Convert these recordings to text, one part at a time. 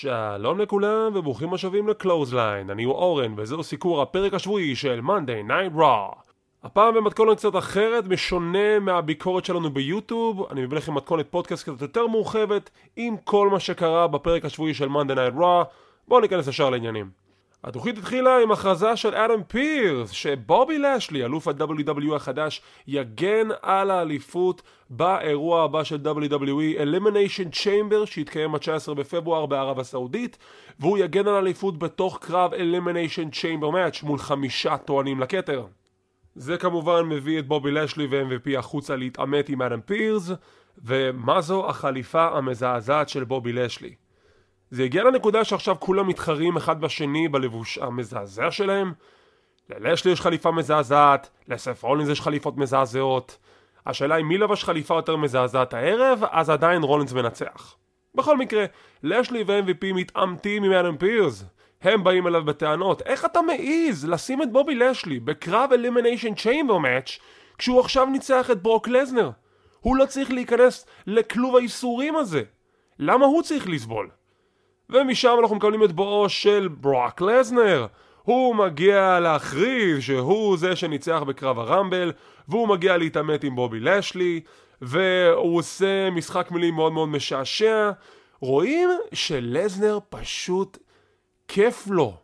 שלום לכולם וברוכים השבים ל Clothesline, אני הוא אורן וזהו סיקור הפרק השבועי של Monday Night Raw. הפעם במתכונת קצת אחרת, משונה מהביקורת שלנו ביוטיוב, אני מביא לכם מתכונת פודקאסט קצת יותר מורחבת עם כל מה שקרה בפרק השבועי של Monday Night Raw. בואו ניכנס ישר לעניינים. התוכנית התחילה עם הכרזה של אדם פירס שבובי לשלי, אלוף ה-WWE החדש, יגן על האליפות באירוע הבא של WWE Elimination Chamber שיתקיים ב-19 בפברואר בערב הסעודית והוא יגן על האליפות בתוך קרב Elimination Chamber Match מול חמישה טוענים לכתר. זה כמובן מביא את בובי לשלי ו-MVP החוצה להתעמת עם אדם פירס ומה זו החליפה המזעזעת של בובי לשלי. זה הגיע לנקודה שעכשיו כולם מתחרים אחד בשני בלבוש המזעזע שלהם. ללשלי יש חליפה מזעזעת, לסף רולינס יש חליפות מזעזעות. השאלה היא מי לבש חליפה יותר מזעזעת הערב, אז עדיין רולינס מנצח. בכל מקרה, לשלי ו-MVP מתעמתים עם אדם פירס. הם באים אליו בטענות, איך אתה מעז לשים את בובי לשלי בקרב Elimination Chamber match כשהוא עכשיו ניצח את ברוק לזנר? הוא לא צריך להיכנס לכלוב האיסורים הזה. למה הוא צריך לסבול? ומשם אנחנו מקבלים את בואו של ברוק לזנר. הוא מגיע להכריז שהוא זה שניצח בקרב ה Rumble, והוא מגיע להתעמת עם בובי לשלי, והוא עושה משחק מילים מאוד מאוד משעשע. רואים שלזנר פשוט כיף לו.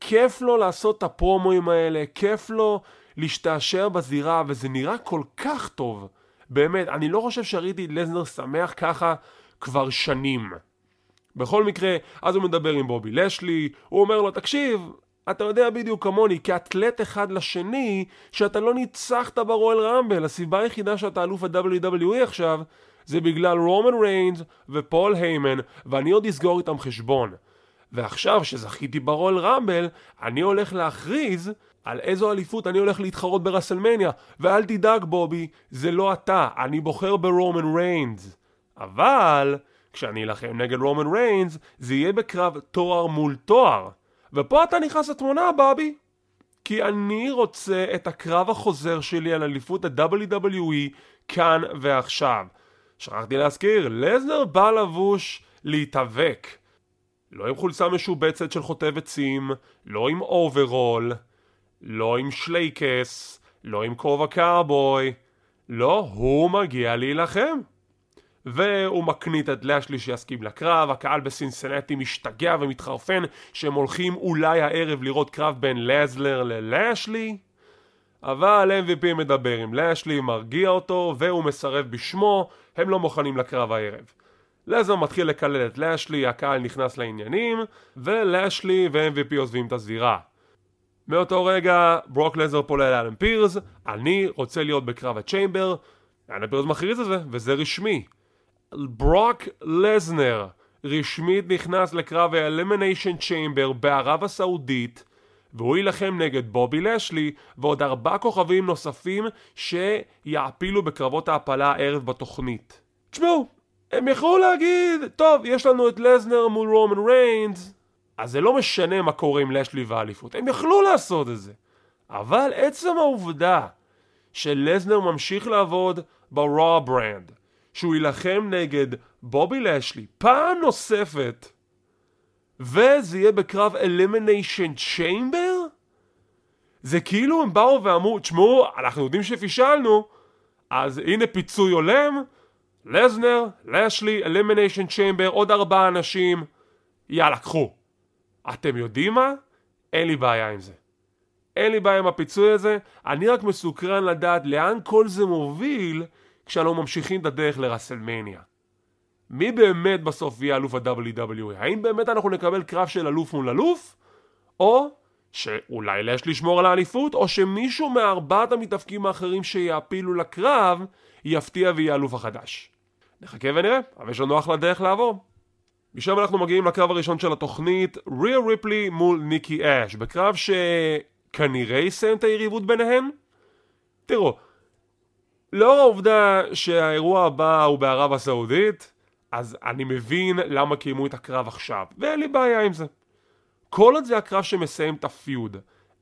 כיף לו לעשות את הפרומואים האלה, כיף לו להשתעשע בזירה, וזה נראה כל כך טוב. באמת, אני לא חושב שראיתי לזנר שמח ככה כבר שנים. בכל מקרה, אז הוא מדבר עם בובי לשלי, הוא אומר לו, תקשיב, אתה יודע בדיוק כמוני, כאתלט אחד לשני, שאתה לא ניצחת ב Royal Rumble, הסיבה היחידה שאתה אלוף ה-WWE עכשיו, זה בגלל רומן ריינס ופול היימן, ואני עוד אסגור איתם חשבון. ועכשיו שזכיתי ב Royal Rumble, אני הולך להכריז על איזו אליפות אני הולך להתחרות ב WrestleMania, ואל תדאג בובי, זה לא אתה, אני בוחר ברומן ריינס. אבל... כשאני אלחם נגד רומן ריינס, זה יהיה בקרב תואר מול תואר. ופה אתה נכנס לתמונה, בובי. כי אני רוצה את הקרב החוזר שלי על אליפות ה-WWE כאן ועכשיו. שכחתי להזכיר, לסנר בא לבוש להתאבק. לא עם חולצה משובצת של חוטב עצים, לא עם אוברול, לא עם שלייקס, לא עם כובע קאובוי. לא, הוא מגיע להילחם. והוא מקניט את לשלי שיסכים לקרב, הקהל בסינסינטי משתגע ומתחרפן שהם הולכים אולי הערב לראות קרב בין לזלר ללשלי אבל MVP מדבר עם לשלי, מרגיע אותו והוא מסרב בשמו, הם לא מוכנים לקרב הערב. לזר מתחיל לקלל את לשלי, הקהל נכנס לעניינים ולשלי ו-MVP עוזבים את הזירה. מאותו רגע ברוק לזר פולה לאלם פירס, אני רוצה להיות בקרב הצ'יימבר, אלם פירס מכריז את זה וזה רשמי. ברוק לזנר רשמית נכנס לקרב ה-Elimination Chamber בערב הסעודית והוא יילחם נגד בובי לשלי ועוד ארבעה כוכבים נוספים שיעפילו בקרבות ההעפלה הערב בתוכנית. תשמעו, הם יכלו להגיד, טוב, יש לנו את לזנר מול רומן ריינס, אז זה לא משנה מה קורה עם לשלי והאליפות, הם יכלו לעשות את זה. אבל עצם העובדה שלסנר ממשיך לעבוד ב-raw brand שהוא יילחם נגד בובי לשלי פעם נוספת וזה יהיה בקרב Elimination Chamber? זה כאילו הם באו ואמרו, תשמעו, אנחנו יודעים שפישלנו, אז הנה פיצוי הולם, לסנר, לשלי, Elimination Chamber, עוד ארבעה אנשים, יאללה, קחו. אתם יודעים מה? אין לי בעיה עם זה. אין לי בעיה עם הפיצוי הזה, אני רק מסוקרן לדעת לאן כל זה מוביל כשאנו ממשיכים את הדרך לרסלמניה. מי באמת בסוף יהיה אלוף ה-WWE? האם באמת אנחנו נקבל קרב של אלוף מול אלוף? או שאולי יש לשמור על האליפות, או שמישהו מארבעת המתאפקים האחרים שיעפילו לקרב יפתיע ויהיה אלוף החדש. נחכה ונראה, אבל יש לנו אחלה דרך לעבור. משם אנחנו מגיעים לקרב הראשון של התוכנית, ריאל ריפלי מול ניקי אש, בקרב שכנראה יסיים את היריבות ביניהן? תראו, לאור העובדה שהאירוע הבא הוא בערב הסעודית, אז אני מבין למה קיימו את הקרב עכשיו, ואין לי בעיה עם זה. כל עוד זה הקרב שמסיים את הפיוד,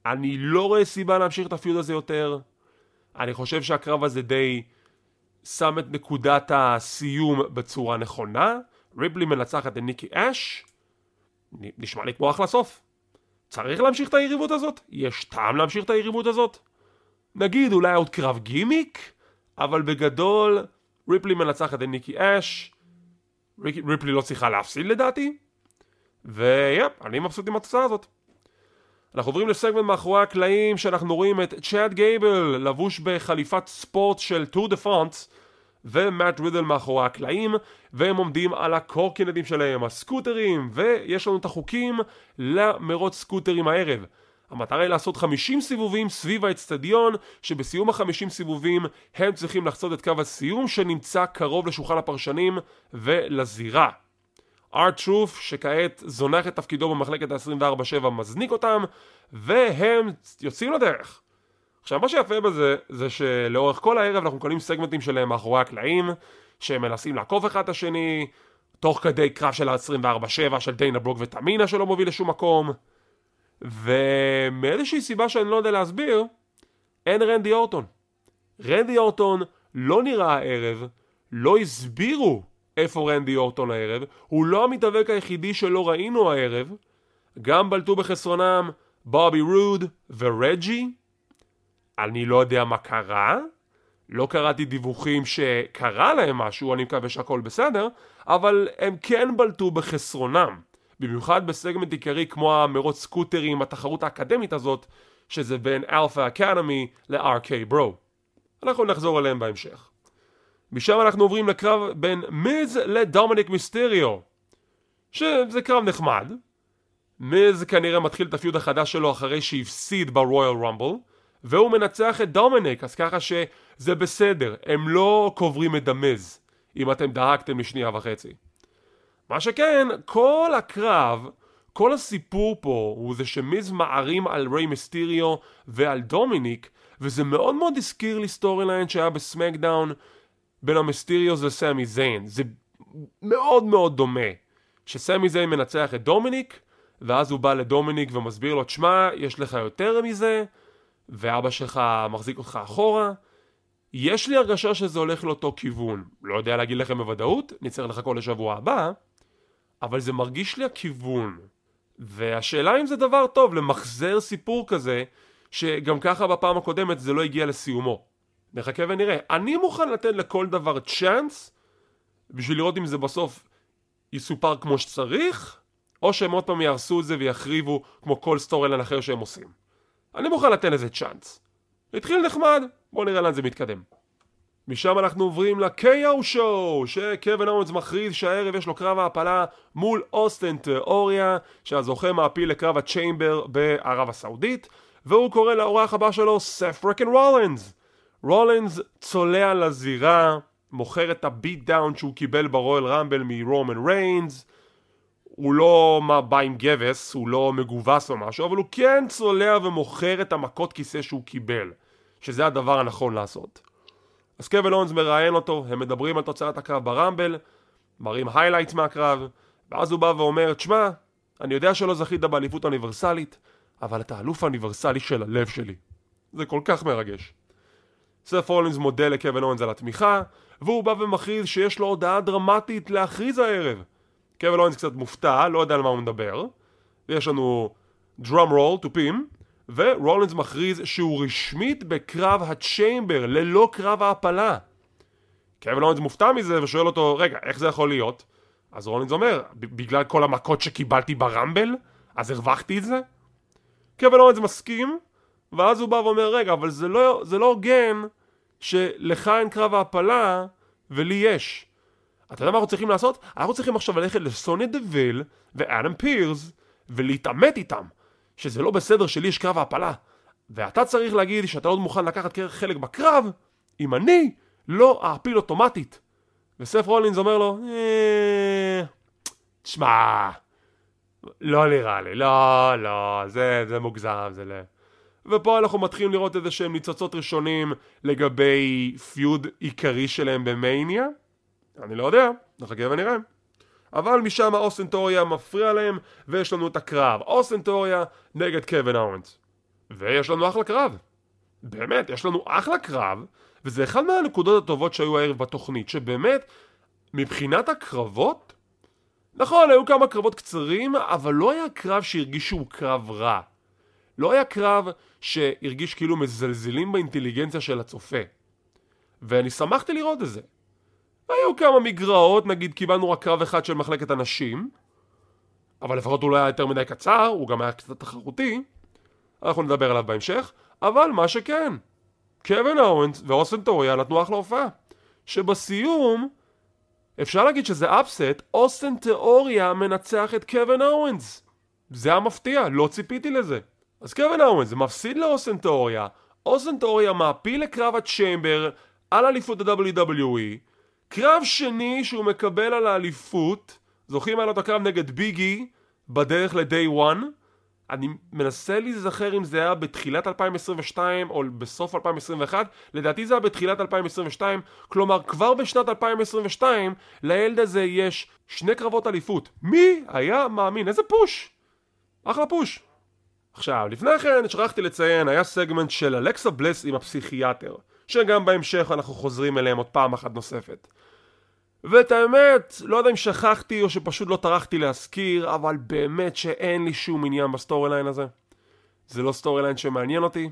אני לא רואה סיבה להמשיך את הפיוד הזה יותר. אני חושב שהקרב הזה די שם את נקודת הסיום בצורה נכונה. ריפלי מנצחת את ניקי אש, נשמע לי כמו אחלה סוף. צריך להמשיך את היריבות הזאת? יש טעם להמשיך את היריבות הזאת? נגיד אולי עוד קרב גימיק, אבל בגדול ריפלי מנצחת את ניקי אש, ריפלי לא צריכה להפסיד לדעתי, ו yep, אני מבסוט עם התוצאה הזאת. אנחנו עוברים לסגמנט מאחורי הקלעים שאנחנו רואים את צ'אד גייבל לבוש בחליפת ספורט של טור דה פרנס ומאט רידל מאחורי הקלעים והם עומדים על הקורקינטים שלהם, הסקוטרים ויש לנו את החוקים למרוץ סקוטרים הערב המטרה היא לעשות 50 סיבובים סביב האצטדיון שבסיום ה-50 סיבובים הם צריכים לחצות את קו הסיום שנמצא קרוב לשולחן הפרשנים ולזירה. טרוף שכעת זונח את תפקידו במחלקת ה-24-7 מזניק אותם והם יוצאים לדרך. עכשיו מה שיפה בזה זה שלאורך כל הערב אנחנו מקבלים סגמנטים שלהם מאחורי הקלעים שהם מנסים לעקוף אחד את השני תוך כדי קרב של ה-24-7 של דיינה ברוק וטמינה שלא מוביל לשום מקום ומאיזושהי סיבה שאני לא יודע להסביר אין רנדי אורטון רנדי אורטון לא נראה הערב לא הסבירו איפה רנדי אורטון הערב הוא לא המתאבק היחידי שלא ראינו הערב גם בלטו בחסרונם בובי רוד ורג'י אני לא יודע מה קרה, לא קראתי דיווחים שקרה להם משהו, אני מקווה שהכל בסדר, אבל הם כן בלטו בחסרונם. במיוחד בסגמנט עיקרי כמו המרוץ סקוטרים, התחרות האקדמית הזאת, שזה בין Alpha Academy ל-RK Bro. אנחנו נחזור אליהם בהמשך. משם אנחנו עוברים לקרב בין מיז לדומיניק מיסטריו, שזה קרב נחמד. מיז כנראה מתחיל את ה feud החדש שלו אחרי שהפסיד ב Royal Rumble, והוא מנצח את דומיניק, אז ככה שזה בסדר, הם לא קוברים את דמז, אם אתם דאגתם לשנייה וחצי. מה שכן, כל הקרב, כל הסיפור פה הוא זה שמיז מערים על ריי מיסטיריו ועל דומיניק, וזה מאוד מאוד הזכיר לי storyline שהיה ב SmackDown בין המיסטיריוס לסמי זיין. זה מאוד מאוד דומה. שסמי זיין מנצח את דומיניק, ואז הוא בא לדומיניק ומסביר לו, תשמע, יש לך יותר מזה, ואבא שלך מחזיק אותך אחורה. יש לי הרגשה שזה הולך לאותו כיוון. לא יודע להגיד לכם בוודאות, נצטרך לחכות לשבוע הבא, אבל זה מרגיש לי הכיוון. והשאלה אם זה דבר טוב למחזר סיפור כזה, שגם ככה בפעם הקודמת זה לא הגיע לסיומו. נחכה ונראה. אני מוכן לתת לכל דבר צ'אנס, בשביל לראות אם זה בסוף יסופר כמו שצריך, או שהם עוד פעם יהרסו את זה ויחריבו כמו כל סטורלן אחר שהם עושים. אני מוכן לתת לזה צ'אנס. התחיל נחמד, בואו נראה לאן זה מתקדם. משם אנחנו עוברים ל-KO שואו, שקווין אורנס מכריז שהערב יש לו קרב העפלה מול אוסטן תיאוריה, שהזוכה מעפיל לקרב הצ'יימבר בערב הסעודית, והוא קורא לאורח הבא שלו סת' freakin' רולינס. רולינס צולע לזירה, מוכר את ה beat down שהוא קיבל ב Royal Rumble מרומן ריינס, הוא לא בא עם גבס, הוא לא מגובס או משהו, אבל הוא כן צולע ומוכר את המכות כיסא שהוא קיבל, שזה הדבר הנכון לעשות. אז קווין אונס מראיין אותו, הם מדברים על תוצאת הקרב ב Rumble, מראים highlights מהקרב, ואז הוא בא ואומר, תשמע, אני יודע שלא זכית באליפות אוניברסלית, אבל אתה האלוף האוניברסלי של הלב שלי. זה כל כך מרגש. סף רולינס מודה לקווין אונס על התמיכה, והוא בא ומכריז שיש לו הודעה דרמטית להכריז הערב. קווין אורנס קצת מופתע, לא יודע על מה הוא מדבר ויש לנו דרום רול, תופים ורולינס מכריז שהוא רשמית בקרב הצ'יימבר ללא קרב ההפלה קווין אורנס מופתע מזה ושואל אותו רגע איך זה יכול להיות? אז רולינס אומר בגלל כל המכות שקיבלתי ברמבל אז הרווחתי את זה? קווין אורנס מסכים ואז הוא בא ואומר רגע אבל זה לא, לא הוגן שלך אין קרב ההפלה ולי יש אתה יודע מה אנחנו צריכים לעשות? אנחנו צריכים עכשיו ללכת לסוני דוויל ואדם פירס ולהתעמת איתם שזה לא בסדר שלי יש קרב העפלה. ואתה צריך להגיד שאתה לא מוכן לקחת חלק בקרב אם אני לא אעפיל אוטומטית. וסף רולינס אומר לו אה... תשמע לא נראה לי, לא, לא, זה, זה מוגזם, זה לא... ופה אנחנו מתחילים לראות איזה שהם ניצוצות ראשונים לגבי פיוד עיקרי שלהם במאניה אני לא יודע, נחכה ונראה. אבל משם אוסנטוריה מפריע להם, ויש לנו את הקרב. אוסנטוריה נגד קווין אורנס. ויש לנו אחלה קרב. באמת, יש לנו אחלה קרב, וזה אחד מהנקודות הטובות שהיו הערב בתוכנית, שבאמת, מבחינת הקרבות, נכון, היו כמה קרבות קצרים, אבל לא היה קרב שהרגיש שהוא קרב רע. לא היה קרב שהרגיש כאילו מזלזלים באינטליגנציה של הצופה. ואני שמחתי לראות את זה. היו כמה מגרעות, נגיד קיבלנו רק קרב אחד של מחלקת הנשים, אבל לפחות הוא לא היה יותר מדי קצר, הוא גם היה קצת תחרותי, אנחנו נדבר עליו בהמשך, אבל מה שכן, קווין אורנס ואוסן טוריה נתנו אחלה הופעה, שבסיום, אפשר להגיד שזה אפסט, אוסן תיאוריה מנצח את קווין אורנס. זה היה מפתיע, לא ציפיתי לזה. אז קווין אורנס מפסיד לאוסן תיאוריה, אוסן תיאוריה מעפיל לקרב הצ'יימבר על אליפות ה-WWE, קרב שני שהוא מקבל על האליפות, זוכרים על אותו קרב נגד ביגי בדרך ל-day one? אני מנסה להיזכר אם זה היה בתחילת 2022 או בסוף 2021, לדעתי זה היה בתחילת 2022, כלומר כבר בשנת 2022 לילד הזה יש שני קרבות אליפות. מי היה מאמין? איזה פוש! אחלה פוש! עכשיו, לפני כן שכחתי לציין, היה סגמנט של אלכסה בלס עם הפסיכיאטר, שגם בהמשך אנחנו חוזרים אליהם עוד פעם אחת נוספת. ואת האמת, לא יודע אם שכחתי או שפשוט לא טרחתי להזכיר, אבל באמת שאין לי שום עניין ב storyline הזה. זה לא storyline שמעניין אותי,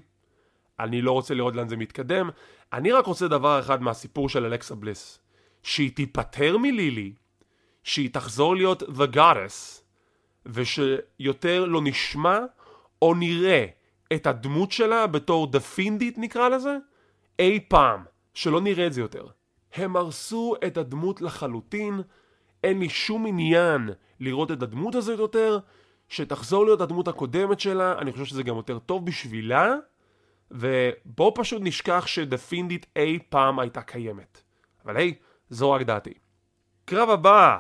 אני לא רוצה לראות לאן זה מתקדם, אני רק רוצה דבר אחד מהסיפור של אלכסה בליס, שהיא תיפטר מלילי, שהיא תחזור להיות The Goddess, ושיותר לא נשמע או נראה את הדמות שלה בתור דפינדית נקרא לזה, אי פעם, שלא נראה את זה יותר. הם הרסו את הדמות לחלוטין, אין לי שום עניין לראות את הדמות הזאת יותר, שתחזור להיות הדמות הקודמת שלה, אני חושב שזה גם יותר טוב בשבילה, ובואו פשוט נשכח שדפינדית אי פעם הייתה קיימת. אבל היי, זו רק דעתי. קרב הבא,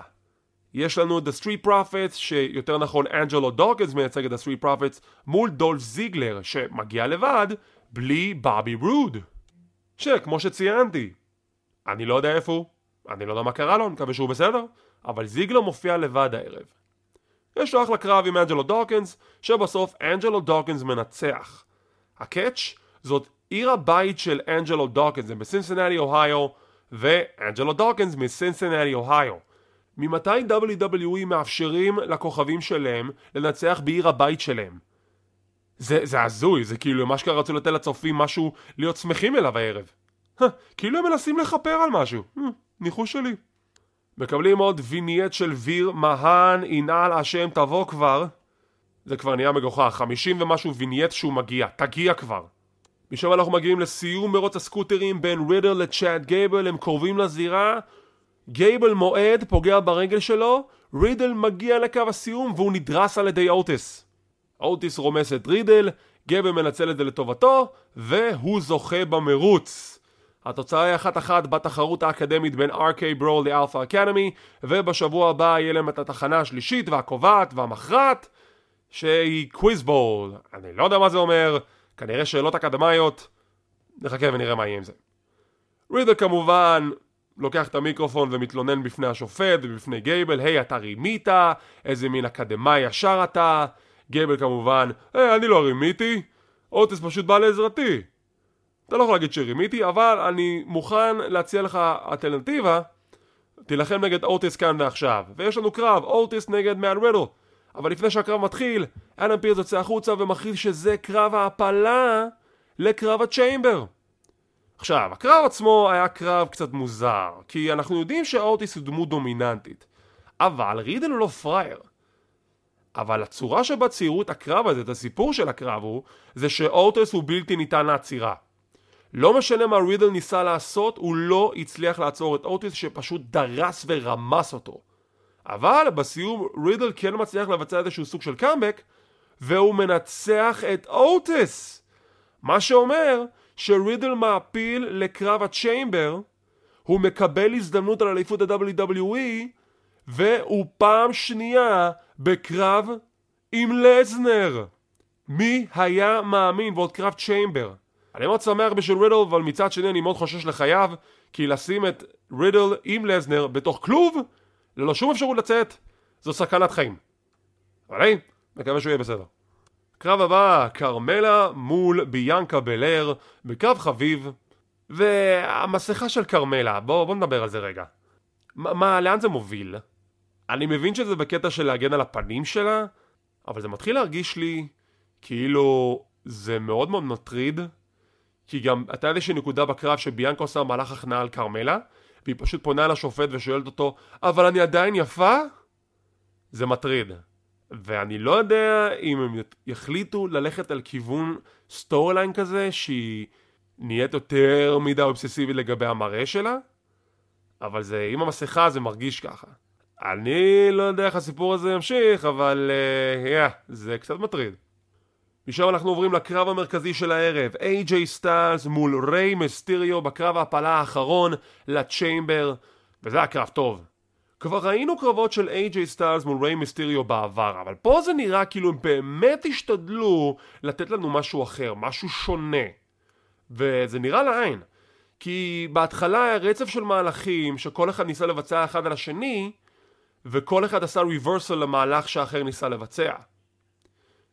יש לנו את The Street Profits, שיותר נכון אנג'לו דוקנס מייצג את The Street Profits, מול דולף זיגלר, שמגיע לבד, בלי בובי רוד. שכמו שציינתי, אני לא יודע איפה הוא, אני לא יודע מה קרה לו, אני מקווה שהוא בסדר, אבל זיגלר מופיע לבד הערב. יש לו אחלה קרב עם אנג'לו דוקנס, שבסוף אנג'לו דוקנס מנצח. ה catch זאת עיר הבית של אנג'לו דוקנס, זה בסינסינטי אוהיו, ואנג'לו דוקנס מסינסינטי אוהיו. ממתי WWE מאפשרים לכוכבים שלהם לנצח בעיר הבית שלהם? זה, זה הזוי, זה כאילו מה שקרה רצו לתת לצופים משהו להיות שמחים אליו הערב. כאילו הם מנסים לכפר על משהו. ניחוש שלי. מקבלים עוד vignette של ויר מהאן ינעל השם תבוא כבר. זה כבר נהיה מגוחך, חמישים ומשהו vignette שהוא מגיע, תגיע כבר. משם אנחנו מגיעים לסיום מרוץ הסקוטרים בין רידל לצ'אד גייבל, הם קרובים לזירה, גייבל מועד, פוגע ברגל שלו, רידל מגיע לקו הסיום והוא נדרס על ידי אוטיס. אוטיס רומס את רידל, גייבל מנצל את זה לטובתו, והוא זוכה במרוץ. התוצאה היא אחת אחת בתחרות האקדמית בין RK-Bro ל Alpha Academy ובשבוע הבא יהיה להם את התחנה השלישית והקובעת והמכרעת שהיא quiz bowl אני לא יודע מה זה אומר כנראה שאלות אקדמיות. נחכה ונראה מה יהיה עם זה. רידל כמובן לוקח את המיקרופון ומתלונן בפני השופט ובפני גייבל היי אתה רימית? איזה מין אקדמאי ישר אתה? גייבל כמובן היי אני לא רימיתי. אוטיס פשוט בא לעזרתי אתה לא יכול להגיד שרימיתי, אבל אני מוכן להציע לך אלטרנטיבה, תילחם נגד אוטיס כאן ועכשיו. ויש לנו קרב, אוטיס נגד מאט רידל. אבל לפני שהקרב מתחיל, אדם פירס יוצא החוצה ומכריז שזה קרב ההעפלה לקרב הצ'יימבר. עכשיו, הקרב עצמו היה קרב קצת מוזר, כי אנחנו יודעים שאורטיס הוא דמות דומיננטית. אבל רידל הוא לא פראייר. אבל הצורה שבה ציירו את הקרב הזה, את הסיפור של הקרב הוא, זה שאורטיס הוא בלתי ניתן לעצירה. לא משנה מה רידל ניסה לעשות, הוא לא הצליח לעצור את אוטיס שפשוט דרס ורמס אותו. אבל בסיום רידל כן מצליח לבצע איזשהו סוג של קאמבק, והוא מנצח את אוטיס! מה שאומר שרידל מעפיל לקרב הצ'יימבר, הוא מקבל הזדמנות על אליפות ה-WWE, והוא פעם שנייה בקרב עם לזנר. מי היה מאמין ועוד קרב צ'יימבר? אני מאוד שמח בשביל רידל, אבל מצד שני אני מאוד חושש לחייו, כי לשים את רידל עם לזנר בתוך כלוב, ללא שום אפשרות לצאת, זו סכנת חיים. אבל היי, מקווה שהוא יהיה בסדר. קרב הבא, כרמלה מול ביאנקה בלר, בקרב חביב, והמסכה של כרמלה, בואו בוא נדבר על זה רגע. מה, לאן זה מוביל? אני מבין שזה בקטע של להגן על הפנים שלה, אבל זה מתחיל להרגיש לי כאילו זה מאוד מאוד מטריד, כי גם הייתה איזושהי נקודה בקרב שביאנקה עושה מהלך הכנעה על כרמלה, והיא פשוט פונה אל השופט ושואלת אותו, אבל אני עדיין יפה? זה מטריד. ואני לא יודע אם הם יחליטו ללכת על כיוון storyline כזה, שהיא נהיית יותר מדי אובססיבית לגבי המראה שלה, אבל זה, עם המסכה זה מרגיש ככה. אני לא יודע איך הסיפור הזה ימשיך, אבל uh, yeah, זה קצת מטריד. משם אנחנו עוברים לקרב המרכזי של הערב, AJ סטיילס מול ריי מסטיריו בקרב ההפלה האחרון לצ'יימבר, וזה היה קרב טוב. כבר ראינו קרבות של AJ סטיילס מול ריי מסטיריו בעבר, אבל פה זה נראה כאילו הם באמת השתדלו לתת לנו משהו אחר, משהו שונה. וזה נראה לעין. כי בהתחלה היה רצף של מהלכים שכל אחד ניסה לבצע אחד על השני, וכל אחד עשה ריברסל למהלך שאחר ניסה לבצע.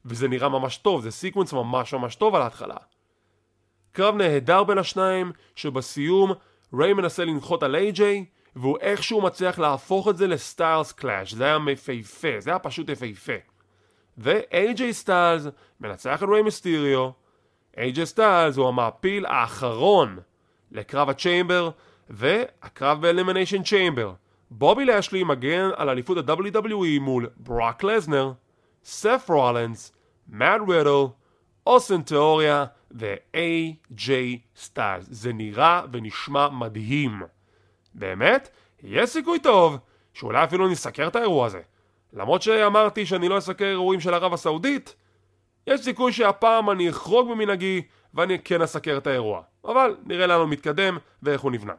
וזה נראה ממש טוב, זה sequence ממש ממש טוב על ההתחלה. קרב נהדר בין השניים, שבסיום ריי מנסה לנחות על AJ, והוא איכשהו מצליח להפוך את זה ל Styles Clash, זה היה יפהפה, זה היה פשוט יפהפה. ו-AJ סטיילס מנצח את ריי מיסטיריו, AJ סטיילס הוא המעפיל האחרון לקרב ה Chamber, והקרב ב Elimination Chamber. בובי לאשלי מגן על אליפות ה-WWE מול ברוק לסנר, סף רולנס, מאט רידל, אוסן תיאוריה ו-AJ סטיילס. זה נראה ונשמע מדהים. באמת, יש סיכוי טוב שאולי אפילו נסקר את האירוע הזה. למרות שאמרתי שאני לא אסקר אירועים של ערב הסעודית, יש סיכוי שהפעם אני אחרוג ממנהגי ואני כן אסקר את האירוע. אבל נראה לאן הוא מתקדם ואיך הוא נבנה.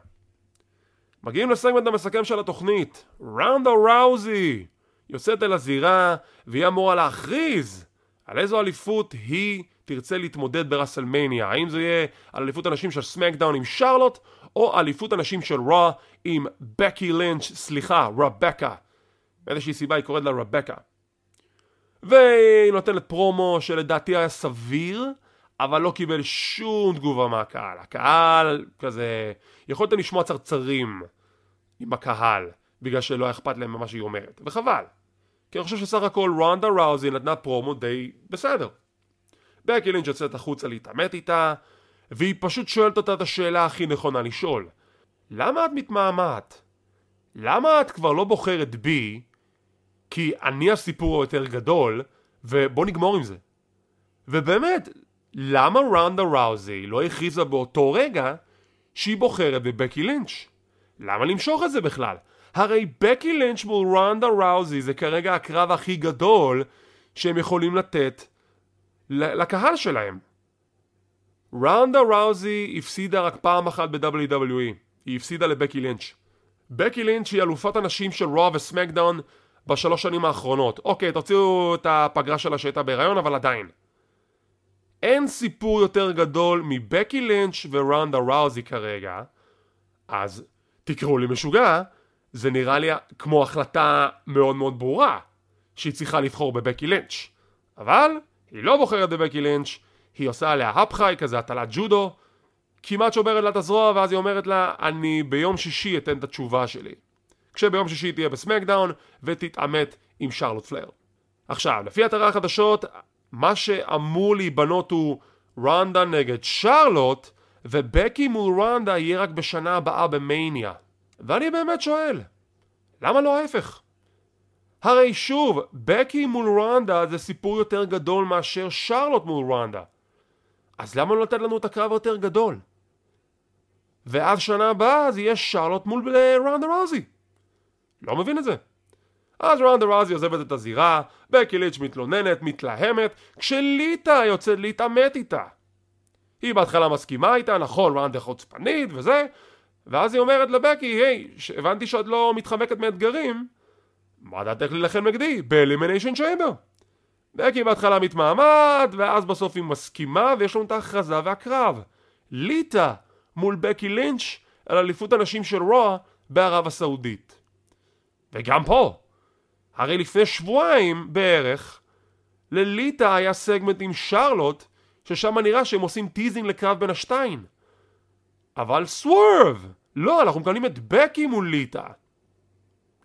מגיעים לסגמנט המסכם של התוכנית, ראונדה ראוזי יוצאת אל הזירה והיא אמורה להכריז על איזו אליפות היא תרצה להתמודד בראסלמניה? האם זה יהיה על אליפות הנשים של סמקדאון עם שרלוט או אליפות הנשים של רוע עם בקי לינץ', סליחה, רבקה. באיזושהי סיבה היא קוראת לה רבקה. והיא נותנת פרומו שלדעתי היה סביר אבל לא קיבל שום תגובה מהקהל. הקהל כזה... יכולתם לשמוע צרצרים עם הקהל, בגלל שלא היה אכפת להם ממה שהיא אומרת, וחבל. כי אני חושב שסך הכל רונדה ראוזי נתנה פרומו די בסדר. בקי לינץ' יוצאת החוצה להתעמת איתה, והיא פשוט שואלת אותה את השאלה הכי נכונה לשאול. למה את מתמהמהת? למה את כבר לא בוחרת בי, כי אני הסיפור היותר גדול, ובוא נגמור עם זה. ובאמת, למה רונדה ראוזי לא הכריזה באותו רגע שהיא בוחרת בבקי לינץ'? למה למשוך את זה בכלל? הרי בקי לינץ' מול רונדה ראוזי זה כרגע הקרב הכי גדול שהם יכולים לתת לקהל שלהם. רונדה ראוזי הפסידה רק פעם אחת ב-WWE, היא הפסידה לבקי לינץ'. בקי לינץ' היא אלופת הנשים של רוע וסמקדאון בשלוש שנים האחרונות. אוקיי, תוציאו את הפגרה שלה שהייתה בהיריון, אבל עדיין. אין סיפור יותר גדול מבקי לינץ' ורונדה ראוזי כרגע, אז תקראו לי משוגע, זה נראה לי כמו החלטה מאוד מאוד ברורה שהיא צריכה לבחור בבקי לינץ'. אבל היא לא בוחרת בבקי לינץ', היא עושה עליה הפחי, כזה הטלת ג'ודו, כמעט שוברת לה את הזרוע ואז היא אומרת לה אני ביום שישי אתן את התשובה שלי. כשביום שישי היא תהיה בסמקדאון ותתעמת עם שרלוט פלר. עכשיו, לפי אתרי החדשות, מה שאמור להיבנות הוא רונדה נגד שרלוט ובקי מול רונדה יהיה רק בשנה הבאה במאניה. ואני באמת שואל, למה לא ההפך? הרי שוב, בקי מול רונדה זה סיפור יותר גדול מאשר שרלוט מול רונדה. אז למה לא לתת לנו את הקרב יותר גדול? ואז שנה הבאה זה יהיה שרלוט מול רונדה רוזי. לא מבין את זה. אז רונדה רוזי עוזבת את הזירה, בקי ליץ' מתלוננת, מתלהמת, כשליטה יוצאת להתעמת איתה. היא בהתחלה מסכימה איתה, נכון, רונדה חוצפנית וזה, ואז היא אומרת לבקי, היי, הבנתי שאת לא מתחמקת מאתגרים, מה דעתך להילחם נגדי? באלימיניישן צ'יימבר. בקי בהתחלה מתמהמת, ואז בסוף היא מסכימה, ויש לנו את ההכרזה והקרב. ליטה מול בקי לינץ' על אליפות הנשים של Raw בערב הסעודית. וגם פה, הרי לפני שבועיים בערך, לליטה היה סגמנט עם שרלוט, ששם נראה שהם עושים teasing לקרב בין השתיים. אבל swerve! לא, אנחנו מקבלים את בקי מול ליטה.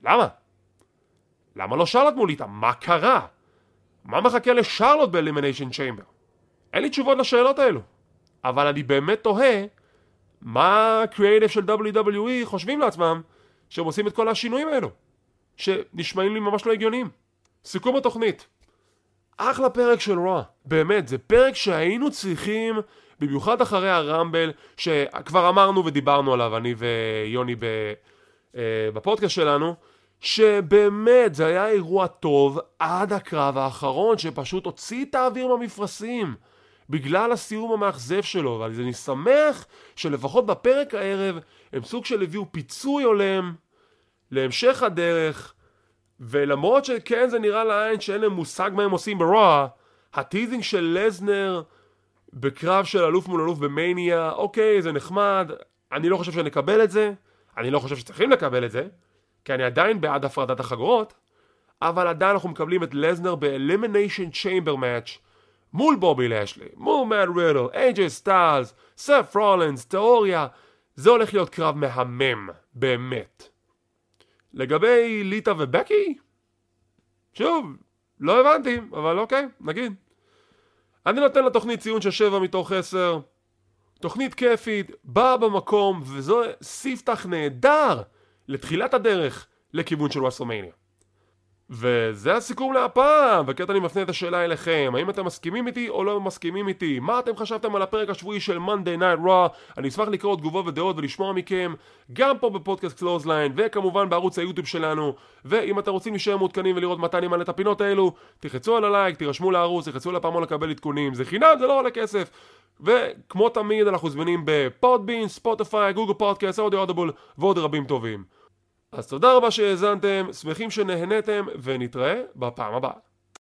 למה? למה לא שרלוט מול ליטה? מה קרה? מה מחכה לשרלוט ב Elimination Chamber? אין לי תשובות לשאלות האלו. אבל אני באמת תוהה מה הקריאייטיב של WWE חושבים לעצמם שהם עושים את כל השינויים האלו. שנשמעים לי ממש לא הגיוניים. סיכום התוכנית. אחלה פרק של רוע. באמת, זה פרק שהיינו צריכים, במיוחד אחרי הרמבל, שכבר אמרנו ודיברנו עליו, אני ויוני ב, אה, בפודקאסט שלנו, שבאמת זה היה אירוע טוב עד הקרב האחרון, שפשוט הוציא את האוויר מהמפרשים. בגלל הסיום המאכזב שלו, אבל אני שמח שלפחות בפרק הערב הם סוג של הביאו פיצוי הולם להמשך הדרך, ולמרות שכן זה נראה לעין שאין להם מושג מה הם עושים ב Raw, ה teasing של לסנר בקרב של אלוף מול אלוף במניה, אוקיי, זה נחמד, אני לא חושב שנקבל את זה, אני לא חושב שצריכים לקבל את זה, כי אני עדיין בעד הפרדת החגורות, אבל עדיין אנחנו מקבלים את לסנר ב Elimination Chamber match מול בובי לאשלי, מול מאט רידל, AJ סטיילס, סת' רולינס, תיאורי, זה הולך להיות קרב מהמם, באמת. לגבי ליטה ובקי? שוב, לא הבנתי, אבל אוקיי, נגיד. אני נותן לתוכנית ציון של 7 מתוך 10. תוכנית כיפית, באה במקום, וזה סיפתח נהדר לתחילת הדרך לכיוון של רסלמניה. וזה הסיכום להפעם, וכעת אני מפנה את השאלה אליכם, האם אתם מסכימים איתי או לא מסכימים איתי? מה אתם חשבתם על הפרק השבועי של Monday Night Raw? אני אשמח לקרוא תגובות ודעות ולשמוע מכם, גם פה בפודקאסט Clothesline, וכמובן בערוץ היוטיוב שלנו, ואם אתם רוצים להישאר מעודכנים ולראות מתי אני מעלה את הפינות האלו, תלחצו על הלייק, תירשמו לערוץ, תלחצו לפעמון לקבל עדכונים, זה חינם, זה לא עולה כסף. וכמו תמיד אנחנו זמינים בפודבין, ספוטיפיי, גוגל פודקאסט, אודיו אודיבול ועוד רבים טובים. אז תודה רבה שהאזנתם, שמחים שנהנתם, ונתראה בפעם הבאה.